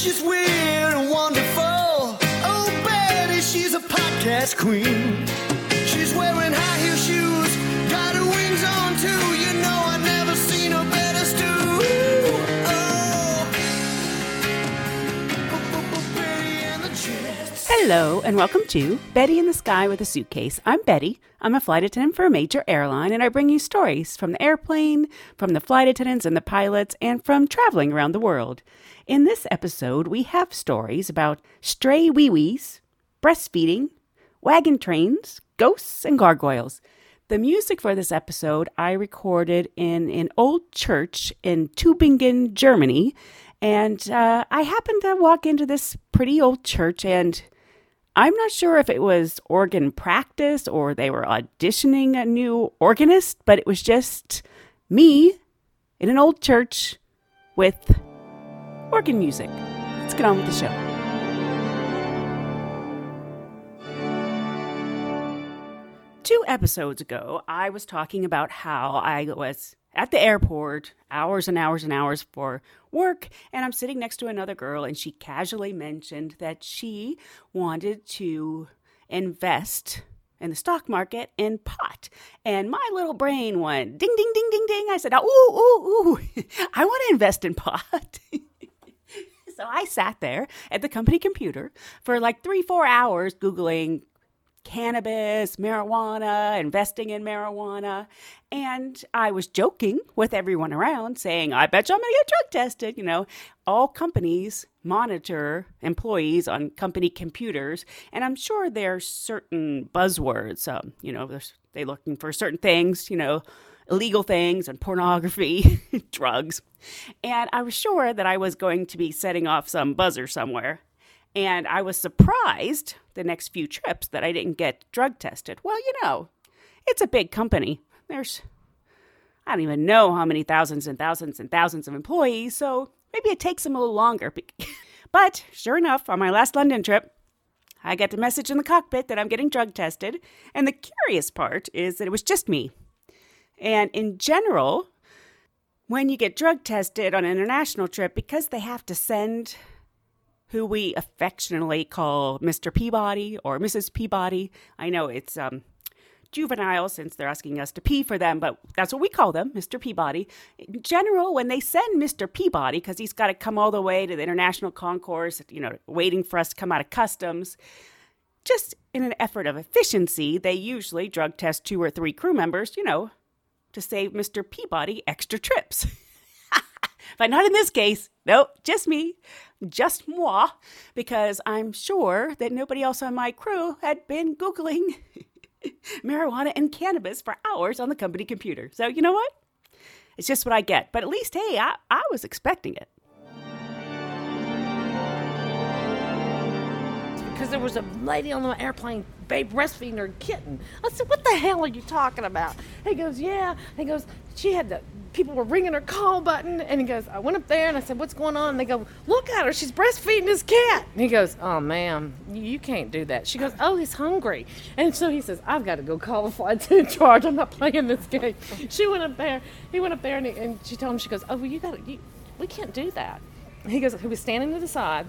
She's weird and wonderful. Oh, Betty, she's a podcast queen. She's wearing high heel shoes, got her wings on too. Hello, and welcome to Betty in the Sky with a Suitcase. I'm Betty. I'm a flight attendant for a major airline, and I bring you stories from the airplane, from the flight attendants and the pilots, and from traveling around the world. In this episode, we have stories about stray wee wees, breastfeeding, wagon trains, ghosts, and gargoyles. The music for this episode I recorded in an old church in Tübingen, Germany. And uh, I happened to walk into this pretty old church, and I'm not sure if it was organ practice or they were auditioning a new organist, but it was just me in an old church with organ music. Let's get on with the show. Two episodes ago, I was talking about how I was at the airport, hours and hours and hours for work, and I'm sitting next to another girl, and she casually mentioned that she wanted to invest in the stock market in pot. And my little brain went ding, ding, ding, ding, ding. I said, ooh, ooh, ooh, I want to invest in pot. so I sat there at the company computer for like three, four hours Googling cannabis, marijuana, investing in marijuana. And I was joking with everyone around, saying, I bet you I'm going to get drug tested. You know, all companies monitor employees on company computers. And I'm sure there are certain buzzwords. Um, you know, they're looking for certain things, you know, illegal things and pornography, drugs. And I was sure that I was going to be setting off some buzzer somewhere. And I was surprised the next few trips that I didn't get drug tested. Well, you know, it's a big company. There's, I don't even know how many thousands and thousands and thousands of employees, so maybe it takes them a little longer. But sure enough, on my last London trip, I get the message in the cockpit that I'm getting drug tested. And the curious part is that it was just me. And in general, when you get drug tested on an international trip, because they have to send who we affectionately call Mr. Peabody or Mrs. Peabody. I know it's um, juvenile since they're asking us to pee for them, but that's what we call them, Mr. Peabody. In general, when they send Mr. Peabody, because he's got to come all the way to the international concourse, you know, waiting for us to come out of customs, just in an effort of efficiency, they usually drug test two or three crew members, you know, to save Mr. Peabody extra trips. but not in this case. Nope, just me, just moi, because I'm sure that nobody else on my crew had been Googling marijuana and cannabis for hours on the company computer. So, you know what? It's just what I get. But at least, hey, I, I was expecting it. because there was a lady on the airplane babe breastfeeding her kitten. I said, "What the hell are you talking about?" He goes, "Yeah." He goes, "She had the people were ringing her call button," and he goes, "I went up there and I said, "What's going on?" And they go, "Look at her, she's breastfeeding his cat." And he goes, "Oh, ma'am, you, can't do that." She goes, "Oh, he's hungry," and so he says, "I've got to go call the flight in charge. I'm not playing this game." She went up there. He went up there and, he, and she told him, "She goes, oh, well, you got to, we can't do that." He goes, he was standing to the side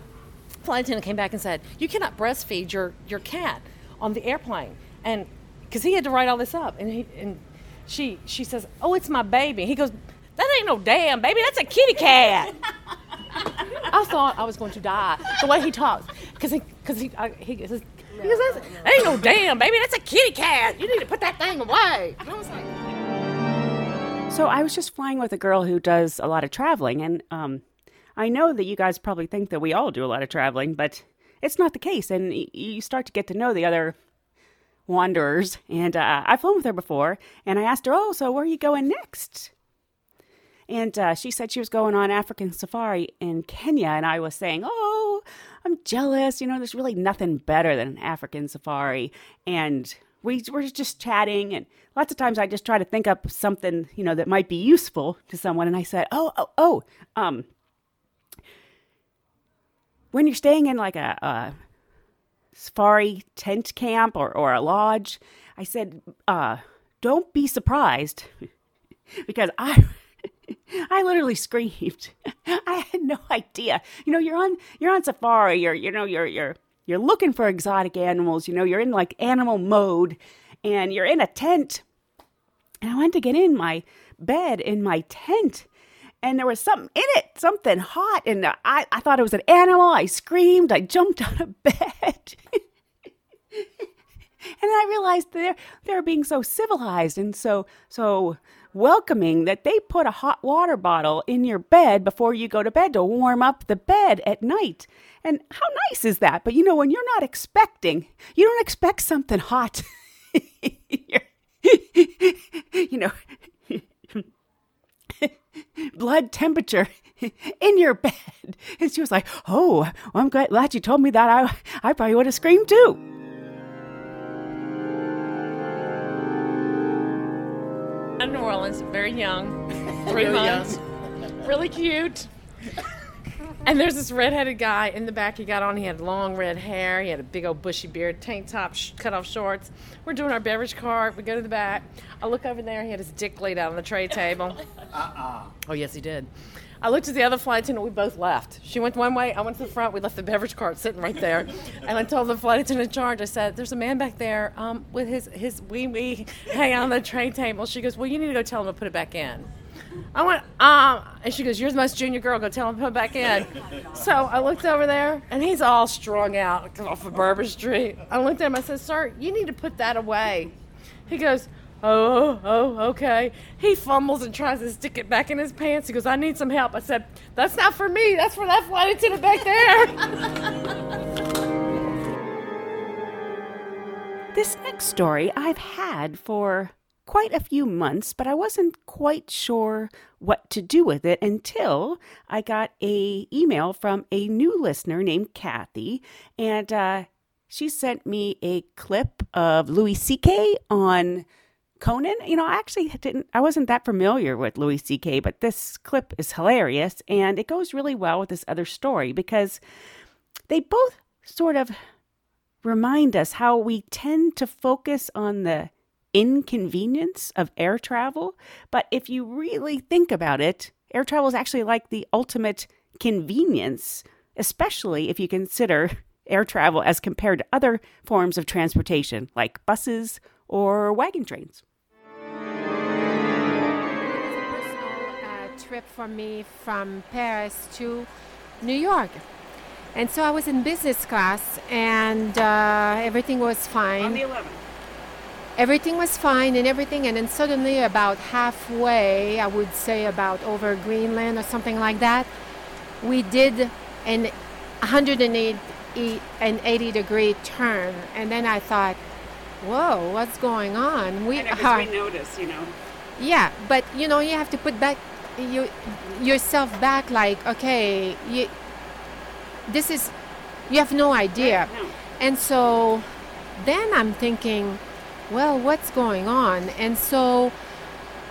flight attendant came back and said, "You cannot breastfeed your your cat on the airplane," and because he had to write all this up, and he and she she says, "Oh, it's my baby." He goes, "That ain't no damn baby. That's a kitty cat." I thought I was going to die the way he talks, because he because he I, he says. He goes, "That's- that ain't no damn baby. That's a kitty cat. You need to put that thing away. I was like, So I was just flying with a girl who does a lot of traveling, and um, I know that you guys probably think that we all do a lot of traveling, but it's not the case. And y- you start to get to know the other wanderers. And uh, I've flown with her before, and I asked her, "Oh, so where are you going next?" And uh, she said she was going on African safari in Kenya, and I was saying, "Oh, I'm jealous. You know, there's really nothing better than an African safari." And we were just chatting, and lots of times I just try to think up something, you know, that might be useful to someone. And I said, "Oh, oh, oh, um, when you're staying in like a, a safari tent camp or, or a lodge, I said, uh, don't be surprised because I I literally screamed. I had no idea. You know, you're on you're on safari, you're you know, you're you're you're looking for exotic animals, you know, you're in like animal mode and you're in a tent. And I went to get in my bed in my tent and there was something in it, something hot, and I, I thought it was an animal. I screamed, I jumped out of bed. and I realized they're they're being so civilized and so so welcoming that they put a hot water bottle in your bed before you go to bed to warm up the bed at night. And how nice is that? But you know, when you're not expecting, you don't expect something hot. You're- you know, blood temperature in your bed. And she was like, Oh, well, I'm glad, glad you told me that. I, I probably would have screamed too. in New Orleans, very young, three months, really cute. And there's this redheaded guy in the back. He got on. He had long red hair. He had a big old bushy beard, tank top, sh- cut off shorts. We're doing our beverage cart. We go to the back. I look over there. He had his dick laid out on the tray table. Uh-uh. Oh yes, he did. I looked at the other flight attendant. We both left. She went one way. I went to the front. We left the beverage cart sitting right there. And I told the flight attendant in charge. I said, "There's a man back there um, with his his wee wee hanging on the tray table." She goes, "Well, you need to go tell him to put it back in." I went, um, and she goes, You're the most junior girl, go tell him to put back in. So I looked over there, and he's all strung out off of Bourbon Street. I looked at him, I said, Sir, you need to put that away. He goes, Oh, oh, okay. He fumbles and tries to stick it back in his pants. He goes, I need some help. I said, That's not for me, that's for that flight attendant back there. This next story I've had for quite a few months, but I wasn't quite sure what to do with it until I got a email from a new listener named Kathy, and uh, she sent me a clip of Louis C.K. on Conan. You know, I actually didn't, I wasn't that familiar with Louis C.K., but this clip is hilarious, and it goes really well with this other story because they both sort of remind us how we tend to focus on the inconvenience of air travel. But if you really think about it, air travel is actually like the ultimate convenience, especially if you consider air travel as compared to other forms of transportation like buses or wagon trains. personal uh, trip for me from Paris to New York. And so I was in business class and uh, everything was fine. On the 11th. Everything was fine and everything. And then suddenly, about halfway, I would say about over Greenland or something like that, we did an 180 an 80 degree turn. And then I thought, whoa, what's going on? We are. notice, you know. Yeah, but you know, you have to put back you yourself back like, okay, you this is you have no idea. no. And so then I'm thinking, well, what's going on? And so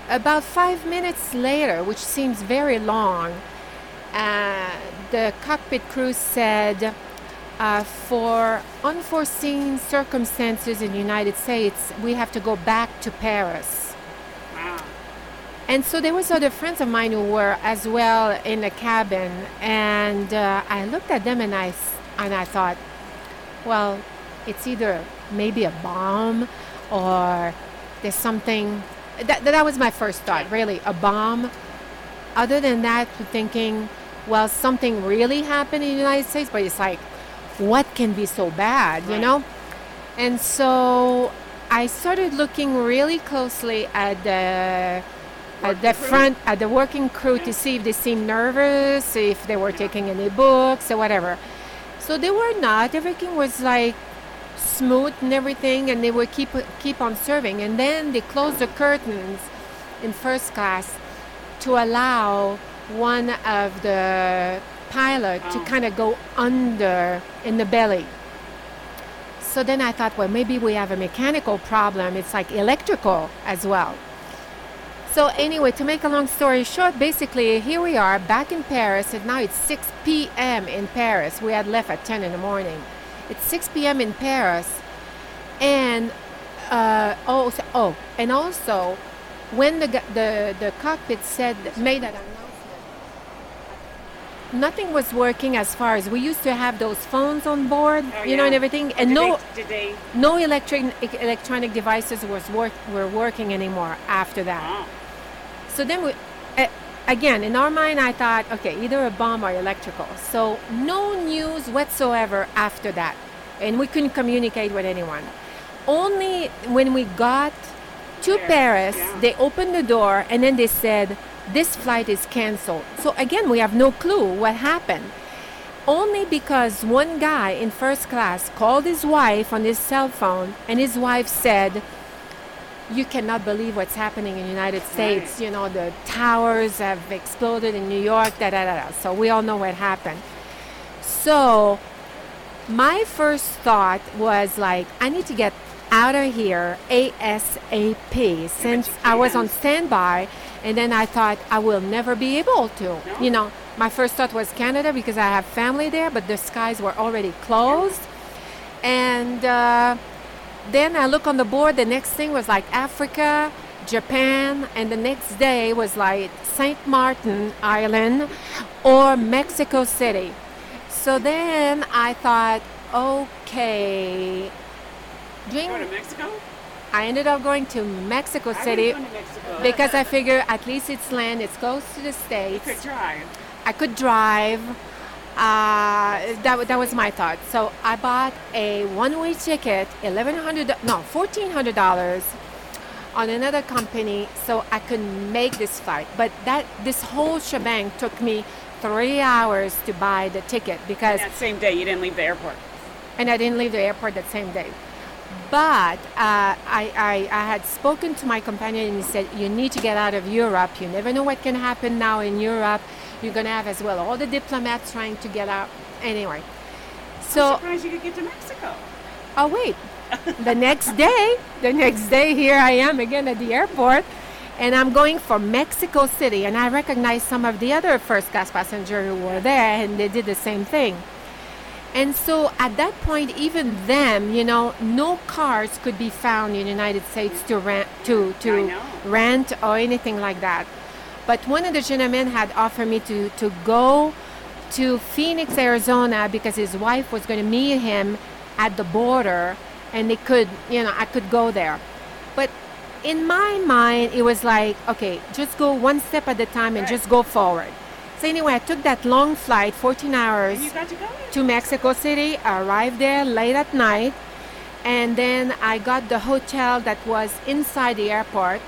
about 5 minutes later, which seems very long, uh, the cockpit crew said uh, for unforeseen circumstances in the United States, we have to go back to Paris. Wow. And so there was other friends of mine who were as well in the cabin, and uh, I looked at them and I and I thought, well, it's either maybe a bomb or there's something that, that was my first thought, really, a bomb. Other than that, thinking, well, something really happened in the United States, but it's like, what can be so bad, you Right. know? And so I started looking really closely at the at the crew? front at the working crew to see if they seemed nervous, if they were taking any books or whatever. So they were not. Everything was like smooth and everything, and they would keep keep on serving. And then they closed the curtains in first class to allow one of the pilot to Oh. kind of go under in the belly. So then I thought, well, maybe we have a mechanical problem. It's like electrical as well. So anyway, to make a long story short, basically here we are back in Paris, and now it's 6 p.m. in Paris. We had left at 10 in the morning. It's 6 p.m. in Paris, and uh, oh, oh, and also when the the the cockpit said made that announcement, nothing was working as far as we used to have those phones on board, Oh, you know, and everything, and did no They, they? no electric electronic devices was work were working anymore after that. Oh, So then we, uh, again, in our mind, I thought, okay, either a bomb or electrical. So no news whatsoever after that. And we couldn't communicate with anyone. Only when we got to Paris, Paris, yeah. they opened the door and then they said, this flight is canceled. So again, we have no clue what happened. Only because one guy in first class called his wife on his cell phone and his wife said, you cannot believe what's happening in the United States. Right. You know, the towers have exploded in New York, da da da da. So we all know what happened. So my first thought was like, I need to get out of here ASAP since I was on standby. And then I thought I will never be able to. You know, my first thought was Canada because I have family there, but the skies were already closed. And uh, then I look on the board. The next thing was like Africa, Japan, and the next day was like Saint Martin Island or Mexico City. So then I thought, okay. During, go to Mexico. I ended up going to Mexico City to Mexico. because I figure at least it's land, it's close to the you states. could drive. I could drive. Uh, that, that was my thought. So I bought a one-way ticket, eleven hundred no fourteen hundred dollars, on another company, so I could make this flight. But that this whole shebang took me three hours to buy the ticket because That same day, you didn't leave the airport. and I didn't leave the airport that same day. But uh, I, I, I had spoken to my companion and he said, You need to get out of Europe. You never know what can happen now in Europe. You're going to have as well all the diplomats trying to get out. Anyway, so, Surprised you could get to Mexico. oh, wait. the next day, the next day, here I am again at the airport. And I'm going for Mexico City. And I recognized some of the other first class passengers who were there, and they did the same thing. And so at that point, even them, you know, no cars could be found in the United States to rent, to, to rent or anything like that. But one of the gentlemen had offered me to, to go to Phoenix, Arizona, because his wife was going to meet him at the border, and they could, you know, I could go there. But in my mind, it was like, okay, just go one step at a time and Right. just go forward. So anyway, I took that long flight, 14 hours And you got to to Mexico City. I arrived there late at night, and then I got the hotel that was inside the airport.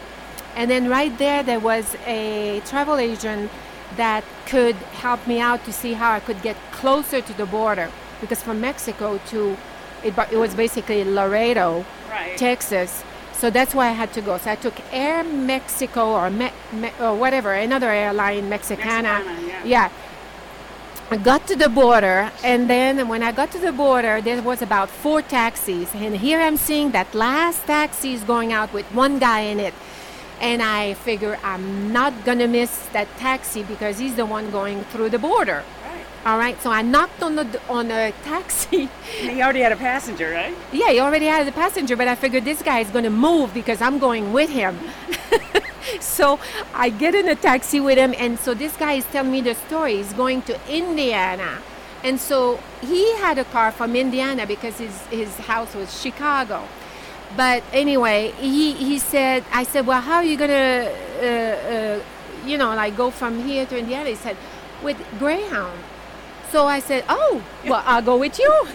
And then right there, there was a travel agent that could help me out to see how I could get closer to the border. Because from Mexico to, it, it was basically Laredo, Right. Texas. So that's why I had to go. So I took Air Mexico or, Me- Me- or whatever, another airline, Mexicana. Mexicana, yeah. yeah. I got to the border, and then when I got to the border, there was about four taxis, and here I'm seeing that last taxi is going out with one guy in it, and I figure I'm not gonna miss that taxi because he's the one going through the border. Right. All right, so I knocked on the on a taxi. And he already had a passenger, right? yeah, he already had a passenger, but I figured this guy is gonna move because I'm going with him. so I get in a taxi with him, and so this guy is telling me the story. He's going to Indiana, and so he had a car from Indiana because his his house was Chicago. But anyway, he, he said, I said, well, how are you going to, uh, uh, you know, like go from here to Indiana? He said, with Greyhound. So I said, oh, well, I'll go with you.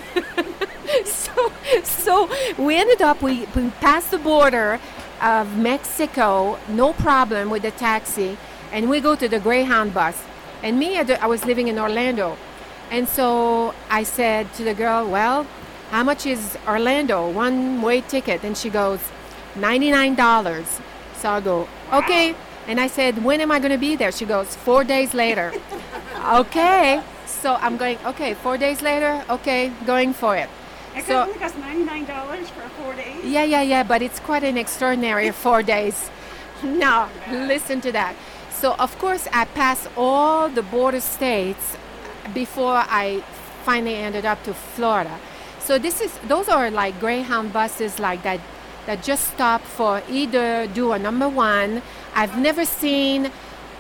so, so we ended up, we, we passed the border of Mexico, no problem with the taxi, and we go to the Greyhound bus. And me, I was living in Orlando. And so I said to the girl, well, how much is Orlando one way ticket? And she goes, $99. So I go, okay. And I said, when am I going to be there? She goes, four days later. okay. So I'm going, okay, four days later, okay, going for it. It so, only costs $99 for four days? Yeah, yeah, yeah, but it's quite an extraordinary four days. No, listen to that. So, of course, I passed all the border states before I finally ended up to Florida. So this is those are like Greyhound buses like that that just stop for either do a number one. I've never seen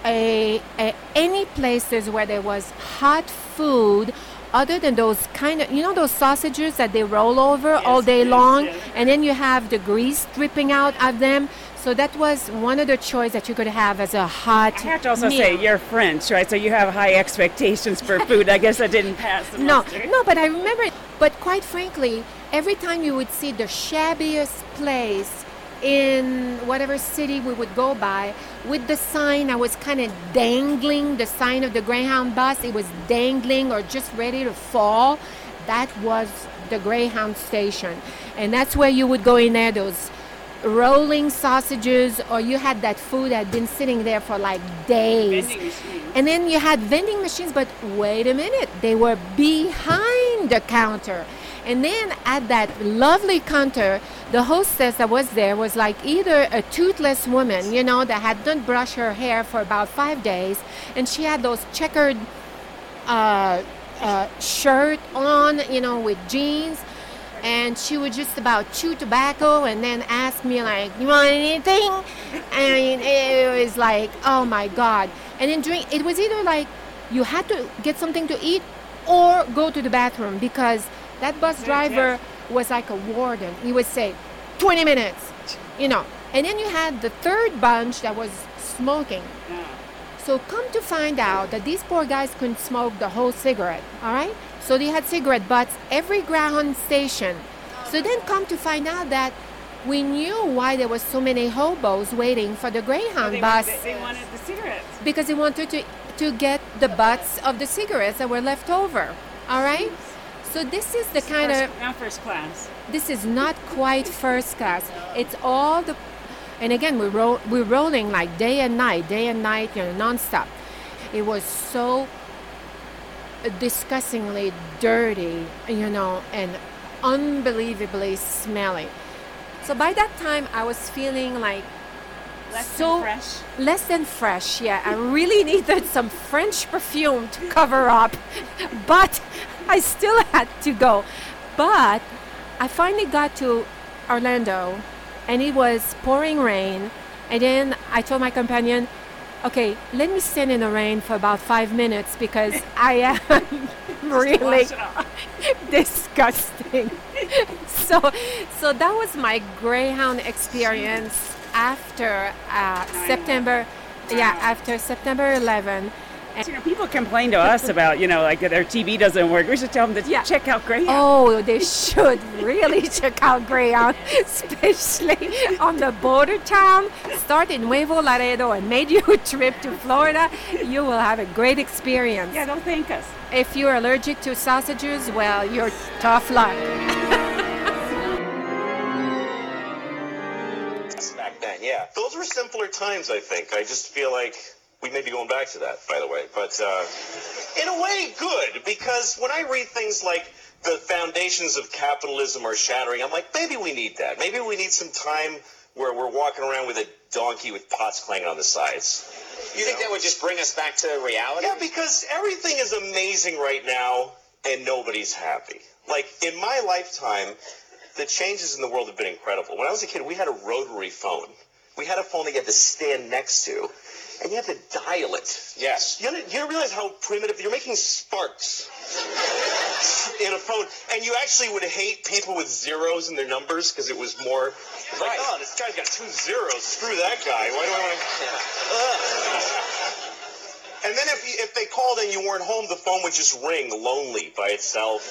a, a any places where there was hot food other than those kind of you know those sausages that they roll over yes, all day yes, long yes. and then you have the grease dripping out of them so that was one of the choice that you could have as a hot. I have to also meal. say you're French, right? So you have high expectations for food. I guess I didn't pass. no, no, but I remember. But quite frankly, every time you would see the shabbiest place in whatever city we would go by with the sign i was kind of dangling the sign of the greyhound bus it was dangling or just ready to fall that was the greyhound station and that's where you would go in there those rolling sausages or you had that food that had been sitting there for like days. And then you had vending machines but wait a minute they were behind the counter. And then at that lovely counter the hostess that was there was like either a toothless woman you know that had not brushed her hair for about five days and she had those checkered uh, uh, shirt on you know with jeans and she would just about chew tobacco and then ask me like you want anything? And it was like oh my god. And then drink it was either like you had to get something to eat or go to the bathroom because that bus driver was like a warden. He would say 20 minutes you know. And then you had the third bunch that was smoking. So come to find out that these poor guys couldn't smoke the whole cigarette all right so they had cigarette butts every ground station. So then come to find out that we knew why there was so many hobos waiting for the Greyhound they bus. Wanted, they wanted the cigarettes. Because they wanted to, to get the butts of the cigarettes that were left over. All right? So this is the kind first, of not first class. This is not quite first class. It's all the and again we ro- we're rolling like day and night, day and night, you know, nonstop. It was so disgustingly dirty, you know, and unbelievably smelly. So by that time, I was feeling like less so than fresh. less than fresh. Yeah, I really needed some French perfume to cover up, but I still had to go. But I finally got to Orlando, and it was pouring rain. And then I told my companion, Okay, let me stand in the rain for about five minutes because I am really disgusting. so, so that was my Greyhound experience after uh, September. Yeah, after September 11 you know, people complain to us about, you know, like their TV doesn't work. We should tell them to yeah. check out Greyhound. Oh, they should really check out Greyhound, especially on the border town. Start in Nuevo Laredo and made you a trip to Florida. You will have a great experience. Yeah, don't thank us. If you're allergic to sausages, well, you're tough luck. Back then, yeah. Those were simpler times, I think. I just feel like we may be going back to that, by the way. But uh, in a way, good, because when I read things like the foundations of capitalism are shattering, I'm like, maybe we need that. Maybe we need some time where we're walking around with a donkey with pots clanging on the sides. You, you think know? that would just bring us back to reality? Yeah, because everything is amazing right now and nobody's happy. Like, in my lifetime, the changes in the world have been incredible. When I was a kid, we had a rotary phone. We had a phone that you had to stand next to and you have to dial it. Yes. You don't, you don't realize how primitive you're making sparks in a phone, and you actually would hate people with zeros in their numbers because it was more it's like, Right. oh, this guy's got two zeros. Screw that guy. Why do I want to? And then if if they called and you weren't home, the phone would just ring lonely by itself.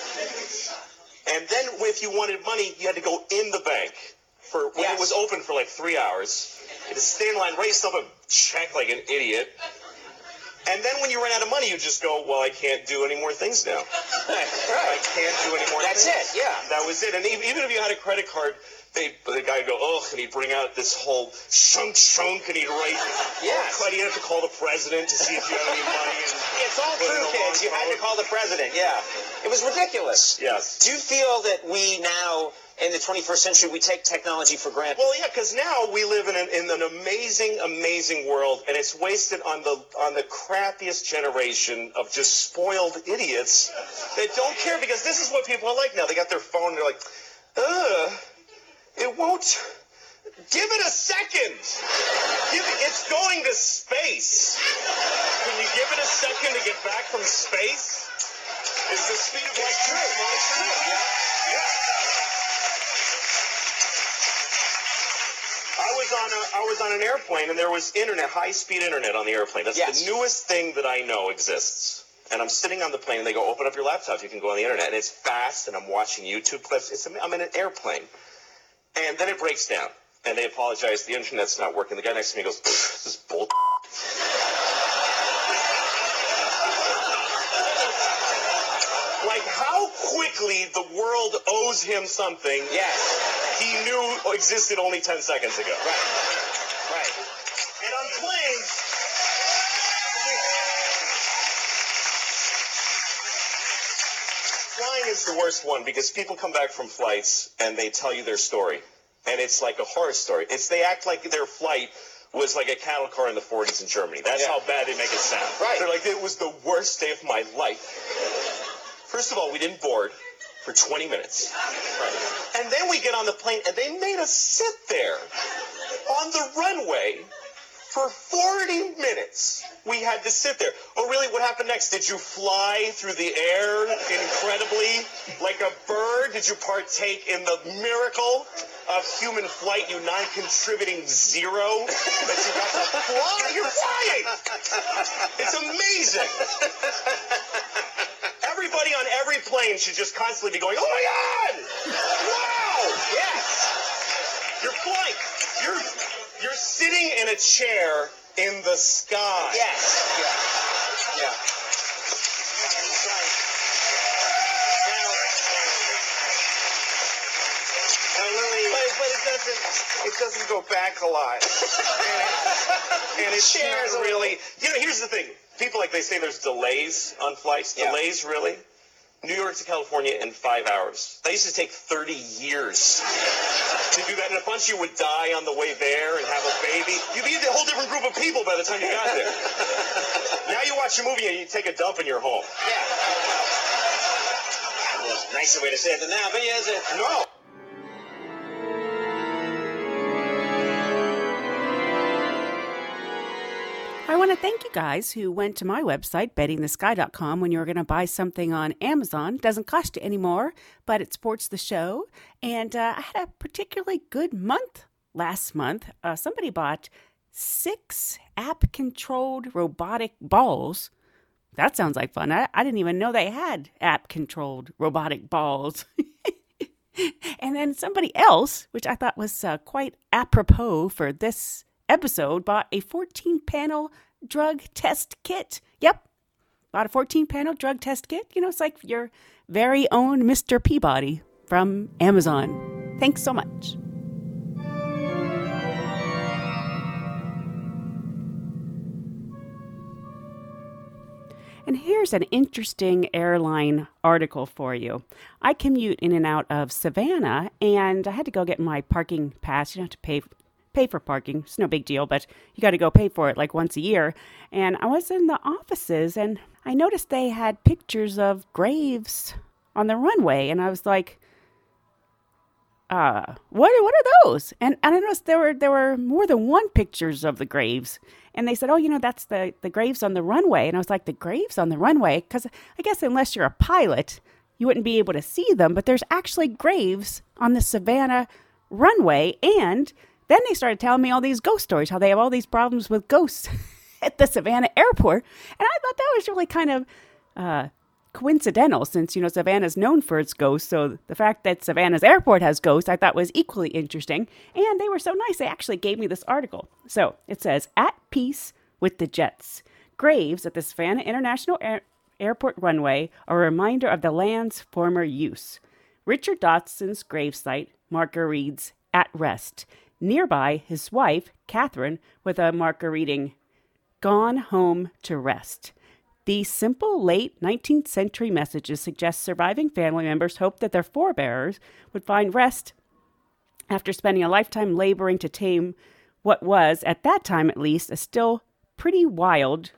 And then if you wanted money, you had to go in the bank for when it was open for like three hours. Had stand in line, raise yourself a check like an idiot. And then when you ran out of money, you just go, well, I can't do any more things now. I can't do any more That's things. it, yeah. That was it. And even if you had a credit card, they, the guy would go, ugh, and he'd bring out this whole shunk shunk, and he'd write, Yes. oh, you'd have to call the president to see if you have any money. It's all true, kids. You had to call the president. Yeah. It was ridiculous. Yes. Do you feel that we now, in the 21st century, we take technology for granted? Well, yeah, because now we live in an, in an amazing, amazing world, and it's wasted on the on the crappiest generation of just spoiled idiots that don't care. Because this is what people are like now. They got their phone. And they're like, ugh, it won't. Give it a second. Give it, it's going to space. Can you give it a second to get back from space? Is the speed of light too slow for you? Yeah. Was on a I was on an airplane and there was internet, high speed internet on the airplane. That's Yes. the newest thing that I know exists. And I'm sitting on the plane and they go, open up your laptop, you can go on the internet. And it's fast and I'm watching YouTube clips. It's I'm in an airplane. And then it breaks down. And they apologize, the internet's not working. The guy next to me goes, this is bull like the world owes him something yes. he knew existed only 10 seconds ago. Right. Right. And on planes, flying is the worst one because people come back from flights and they tell you their story. And it's like a horror story. It's they act like their flight was like a cattle car in the 40s in Germany. That's Yeah. how bad they make it sound. Right. They're like, it was the worst day of my life. First of all, we didn't board for 20 minutes. And then we get on the plane and they made us sit there on the runway for 40 minutes. We had to sit there. Oh, really? What happened next? Did you fly through the air incredibly like a bird? Did you partake in the miracle of human flight, you non-contributing zero? That you got to fly? You're flying! It's amazing! Everybody on every plane should just constantly be going, oh my God! Wow! Yes. You're flying. You're you're sitting in a chair in the sky. Yes. Yeah. Yeah. That's right. Now, now Lily, But, it doesn't it doesn't go back a lot. and, and it's Shares not really you know, here's the thing. People like they say there's delays on flights. Yeah. Delays really? New York to California in five hours. That used to take 30 years to do that. And a bunch of you would die on the way there and have a baby. You'd be a whole different group of people by the time you got there. now you watch a movie and you take a dump in your home. yeah. There's a nicer way to say it than that, but yes. it- No. Want to thank you guys who went to my website, bettyinthesky.com, when you were going to buy something on Amazon. Doesn't cost you anymore, but it supports the show. And uh, I had a particularly good month last month. Uh, somebody bought six app controlled robotic balls. That sounds like fun. I, I didn't even know they had app controlled robotic balls. and then somebody else, which I thought was uh, quite apropos for this episode, bought a 14 panel drug test kit. Yep, bought a 14 panel drug test kit. You know, it's like your very own Mr. Peabody from Amazon. Thanks so much. And here's an interesting airline article for you. I commute in and out of Savannah, and I had to go get my parking pass. You don't have to pay pay for parking; it's no big deal, but you got to go pay for it like once a year. And I was in the offices, and I noticed they had pictures of graves on the runway, and I was like, uh, what what are those? And, and I noticed there were there were more than one pictures of the graves, And they said, "Oh, you know, that's the the graves on the runway." And I was like, "The graves on the runway?" Because I guess unless you're a pilot, you wouldn't be able to see them. But there's actually graves on the Savannah runway. And then they started telling me all these ghost stories, how they have all these problems with ghosts at the Savannah airport. And I thought that was really kind of uh, coincidental since, you know, Savannah's known for its ghosts. So the fact that Savannah's airport has ghosts, I thought was equally interesting. And they were so nice, they actually gave me this article. So it says, At peace with the Jets. Graves at the Savannah International Air- Airport runway are a reminder of the land's former use. Richard Dotson's gravesite marker reads, At rest. Nearby, his wife, Catherine, with a marker reading, Gone home to rest. These simple late 19th century messages suggest surviving family members hope that their forebears would find rest after spending a lifetime laboring to tame what was, at that time at least, a still pretty wild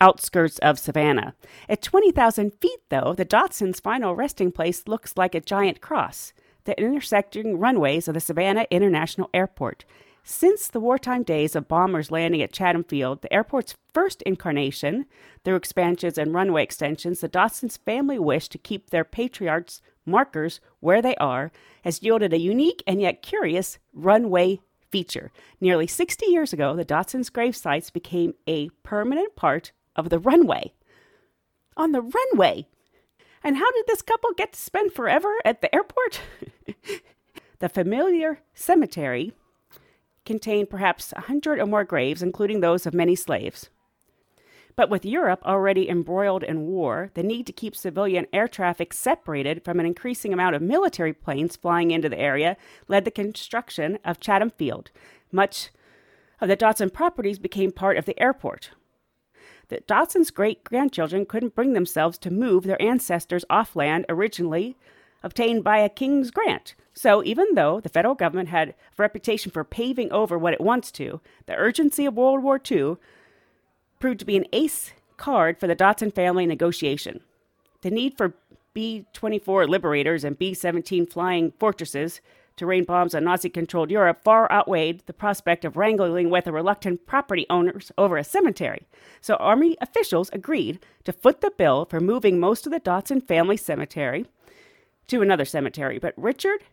outskirts of Savannah. At 20,000 feet, though, the Dotsons' final resting place looks like a giant cross, the intersecting runways of the Savannah International Airport. Since the wartime days of bombers landing at Chatham Field, the airport's first incarnation, through expansions and runway extensions, the Dotsons' family wish to keep their patriarchs' markers where they are has yielded a unique and yet curious runway feature. Nearly 60 years ago, the Dotsons' grave sites became a permanent part of the runway. On the runway! And how did this couple get to spend forever at the airport? the familiar cemetery contained perhaps a hundred or more graves, including those of many slaves. But with Europe already embroiled in war, the need to keep civilian air traffic separated from an increasing amount of military planes flying into the area led to the construction of Chatham Field. Much of the Dotson properties became part of the airport. The Dotson's great grandchildren couldn't bring themselves to move their ancestors off land originally obtained by a king's grant. So, even though the federal government had a reputation for paving over what it wants to, the urgency of World War II proved to be an ace card for the Dotson family negotiation. The need for B 24 Liberators and B 17 flying fortresses to rain bombs on Nazi controlled Europe far outweighed the prospect of wrangling with the reluctant property owners over a cemetery. So, Army officials agreed to foot the bill for moving most of the Dotson family cemetery to another cemetery. But Richard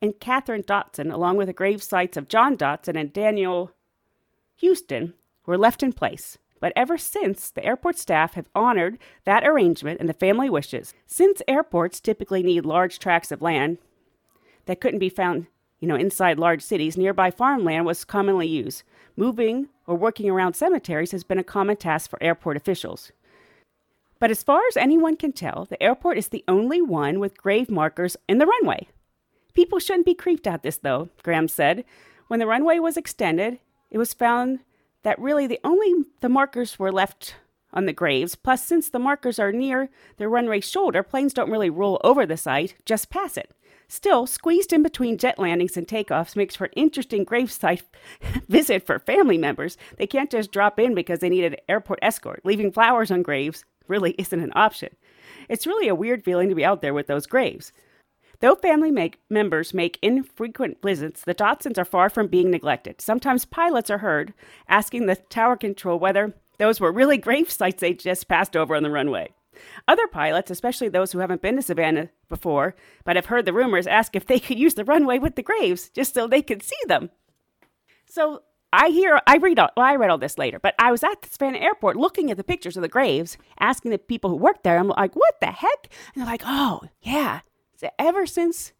and Catherine Dotson, along with the grave sites of John Dotson and Daniel Houston, were left in place. But ever since, the airport staff have honored that arrangement and the family wishes. Since airports typically need large tracts of land that couldn't be found, you know, inside large cities, nearby farmland was commonly used. Moving or working around cemeteries has been a common task for airport officials. But as far as anyone can tell, the airport is the only one with grave markers in the runway. People shouldn't be creeped at this, though, Graham said. When the runway was extended, it was found that really the only the markers were left on the graves. Plus, since the markers are near the runway shoulder, planes don't really roll over the site, just pass it. Still, squeezed in between jet landings and takeoffs makes for an interesting gravesite visit for family members. They can't just drop in because they need an airport escort. Leaving flowers on graves really isn't an option. It's really a weird feeling to be out there with those graves. Though family make, members make infrequent visits, the Dotsons are far from being neglected. Sometimes pilots are heard asking the tower control whether those were really grave sites they just passed over on the runway. Other pilots, especially those who haven't been to Savannah before but have heard the rumors, ask if they could use the runway with the graves just so they could see them. So I hear, I read all, well, I read all this later, but I was at the Savannah airport looking at the pictures of the graves, asking the people who worked there. I'm like, what the heck? And they're like, oh yeah, So ever since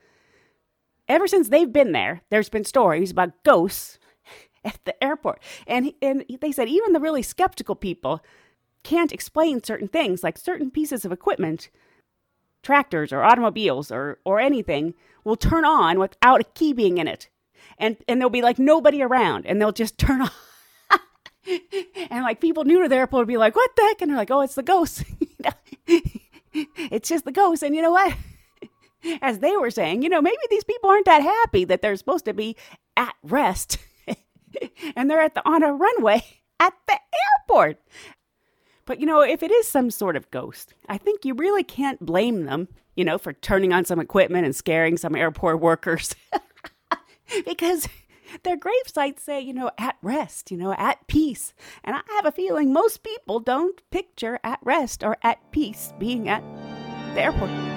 ever since they've been there, there's been stories about ghosts at the airport. And and they said even the really skeptical people can't explain certain things like certain pieces of equipment, tractors or automobiles or or anything will turn on without a key being in it. And and there'll be like nobody around and they'll just turn on and like people new to the airport will be like, "What the heck?" And they're like, "Oh, it's the ghost." it's just the ghost. And you know what? as they were saying, you know, maybe these people aren't that happy that they're supposed to be at rest and they're at the on a runway at the airport. But you know, if it is some sort of ghost, I think you really can't blame them, you know, for turning on some equipment and scaring some airport workers. because their grave sites say, you know, at rest, you know, at peace. And I have a feeling most people don't picture at rest or at peace being at the airport.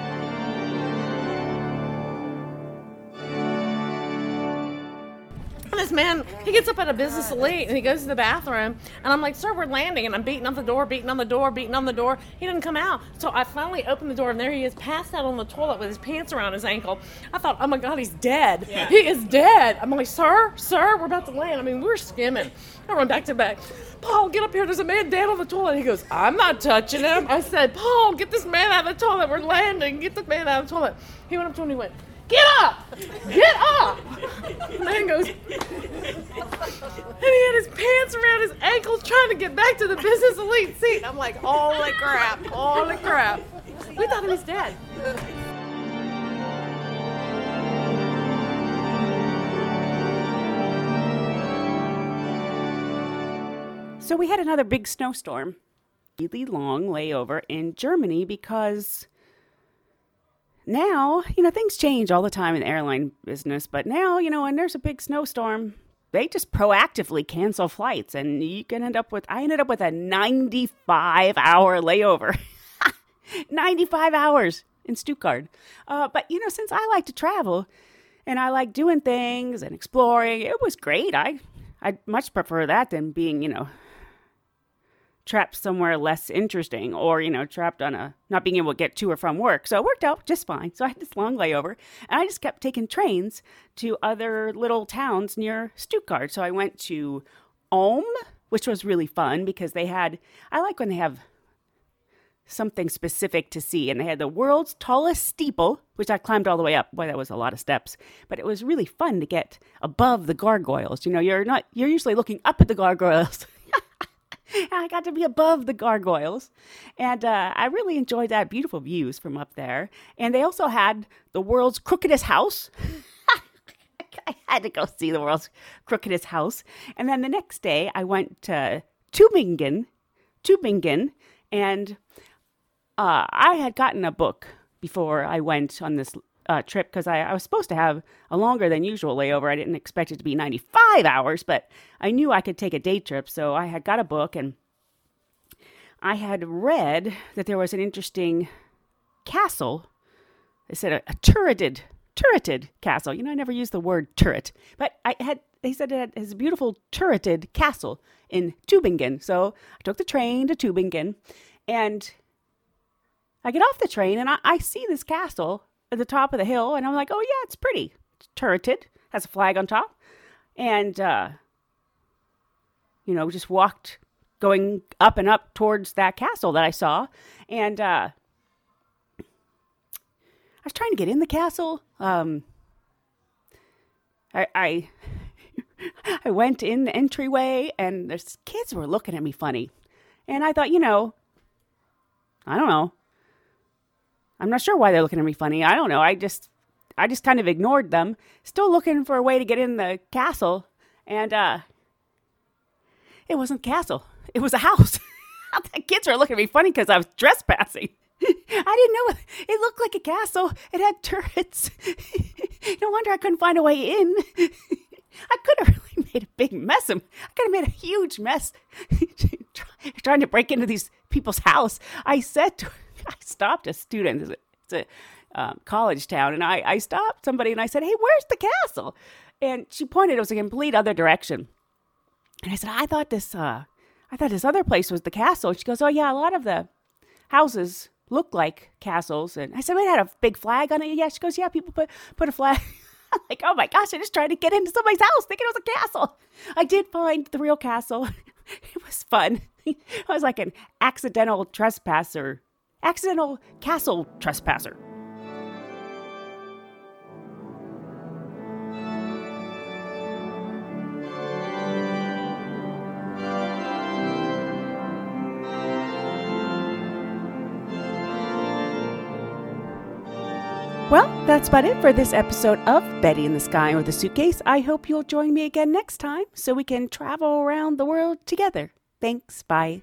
This man, he gets up at a business elite and he goes to the bathroom, and I'm like, "Sir, we're landing," and I'm beating on the door, beating on the door, beating on the door. He didn't come out, so I finally opened the door, and there he is, passed out on the toilet with his pants around his ankle. I thought, "Oh my God, he's dead! He is dead!" I'm like, "Sir, sir, we're about to land." I mean, we're skimming. I run back to back. Paul, get up here. There's a man dead on the toilet. He goes, I'm not touching him. I said, Paul, get this man out of the toilet. We're landing. Get this man out of the toilet. He went up to him and he went, Get up! Get up! Man goes, and he had his pants around his ankles trying to get back to the business elite seat. I'm like, holy crap, holy crap. We thought he was dead. So we had another big snowstorm, really long layover in Germany because now, you know, things change all the time in the airline business, but now, you know, when there's a big snowstorm, they just proactively cancel flights and you can end up with I ended up with a 95 hour layover. 95 hours in Stuttgart. Uh, but you know, since I like to travel and I like doing things and exploring, it was great. I I much prefer that than being, you know, trapped somewhere less interesting or, you know, trapped on a not being able to get to or from work. So it worked out just fine. So I had this long layover and I just kept taking trains to other little towns near Stuttgart. So I went to Ulm, which was really fun because they had, I like when they have something specific to see. And they had the world's tallest steeple, which I climbed all the way up. Boy, that was a lot of steps. But it was really fun to get above the gargoyles. You know, you're not, you're usually looking up at the gargoyles. I got to be above the gargoyles. And uh, I really enjoyed that. Beautiful views from up there. And they also had the world's crookedest house. I had to go see the world's crookedest house. And then the next day, I went to Tübingen, Tübingen, and uh, I had gotten a book before I went on this uh, trip because I, I, was supposed to have a longer than usual layover. I didn't expect it to be 95 hours, but I knew I could take a day trip. So I had got a book and I had read that there was an interesting castle. They said a, a turreted, turreted castle. You know, I never used the word turret, but I had. They said it has a beautiful turreted castle in Tübingen. So I took the train to Tübingen, and I get off the train and I, I see this castle at the top of the hill, and I'm like, oh yeah, it's pretty. It's turreted, has a flag on top, and uh, you know, just walked going up and up towards that castle that I saw, and uh, I was trying to get in the castle. Um, I, I I went in the entryway, and the kids were looking at me funny, and I thought, you know, I don't know. I'm not sure why they're looking at me funny. I don't know. I just I just kind of ignored them, still looking for a way to get in the castle, and uh it wasn't castle. It was a house. the kids were looking at me funny because I was trespassing. I didn't know it. It looked like a castle. It had turrets. no wonder I couldn't find a way in. I could have really made a big mess. I could have made a huge mess trying to break into these people's house. I said to I stopped a student. It's a, it's a um, college town, and I, I stopped somebody and I said, "Hey, where's the castle?" And she pointed. It was a complete other direction. And I said, "I thought this, uh, I thought this other place was the castle." And She goes, "Oh yeah, a lot of the houses look like castles." And I said, "It had a big flag on it." Yeah. She goes, "Yeah, people put put a flag." Like, "Oh my gosh! I just tried to get into somebody's house, thinking it was a castle." I did find the real castle. it was fun. I was like an accidental trespasser accidental castle trespasser. Well, that's about it for this episode of Betty in the Sky with a Suitcase. I hope you'll join me again next time so we can travel around the world together. Thanks. Bye.